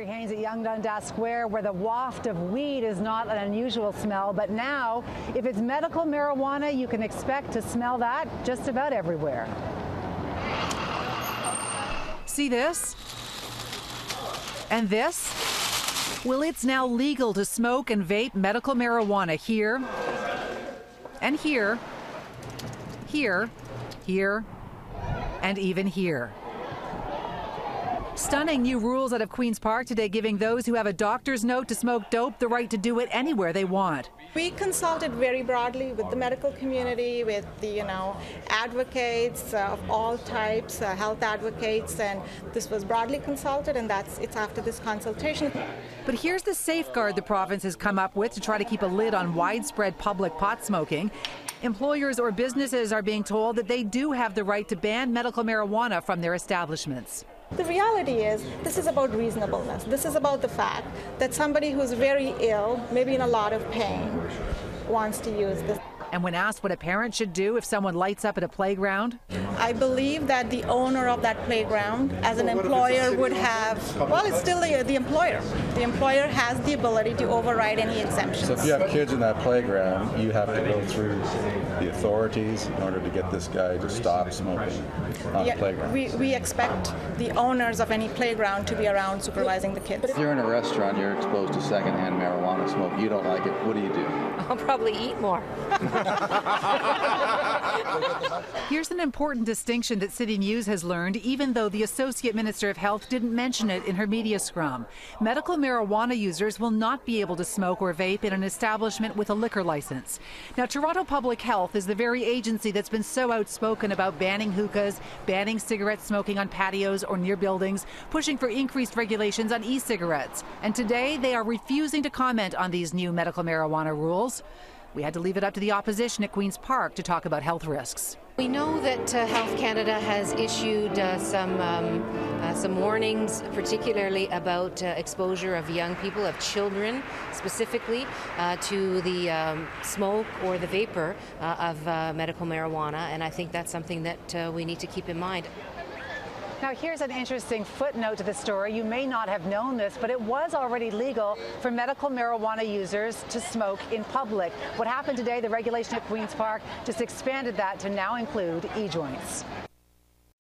Lori Haynes at Yonge Dundas Square, where the waft of weed is not an unusual smell. But now, if it's medical marijuana, you can expect to smell that just about everywhere. See this? And this? Well, it's now legal to smoke and vape medical marijuana here and here, here, here, and even here. Stunning new rules out of Queen's Park today giving those who have a doctor's note to smoke dope the right to do it anywhere they want. We consulted very broadly with the medical community, with the you know advocates uh, of all types, uh, health advocates, and this was broadly consulted, and that's it's after this consultation. But here's the safeguard the province has come up with to try to keep a lid on widespread public pot smoking. Employers or businesses are being told that they do have the right to ban medical marijuana from their establishments. The reality is, this is about reasonableness. This is about the fact that somebody who's very ill, maybe in a lot of pain, wants to use this. And when asked what a parent should do if someone lights up at a playground, I believe that the owner of that playground, as an employer, would have, well, it's still the, the employer. The employer has the ability to override any exemptions. So if you have kids in that playground, you have to go through the authorities in order to get this guy to stop smoking on Yeah, the playground. we, we expect the owners of any playground to be around supervising the kids. If you're in a restaurant, you're exposed to secondhand marijuana smoke. You don't like it. What do you do? I'll probably eat more. Here's an important distinction that City News has learned, even though the Associate Minister of Health didn't mention it in her media scrum. Medical marijuana users will not be able to smoke or vape in an establishment with a liquor license. Now, Toronto Public Health is the very agency that's been so outspoken about banning hookahs, banning cigarette smoking on patios or near buildings, pushing for increased regulations on e cigarettes. And today, they are refusing to comment on these new medical marijuana rules. We had to leave it up to the opposition at Queen's Park to talk about health risks. We know that uh, Health Canada has issued uh, some um, uh, some warnings, particularly about uh, exposure of young people, of children specifically, uh, to the um, smoke or the vapor uh, of medical marijuana, and I think that's something that we need to keep in mind. Now, here's an interesting footnote to the story. You may not have known this, but it was already legal for medical marijuana users to smoke in public. What happened today, the regulation at Queen's Park just expanded that to now include e joints.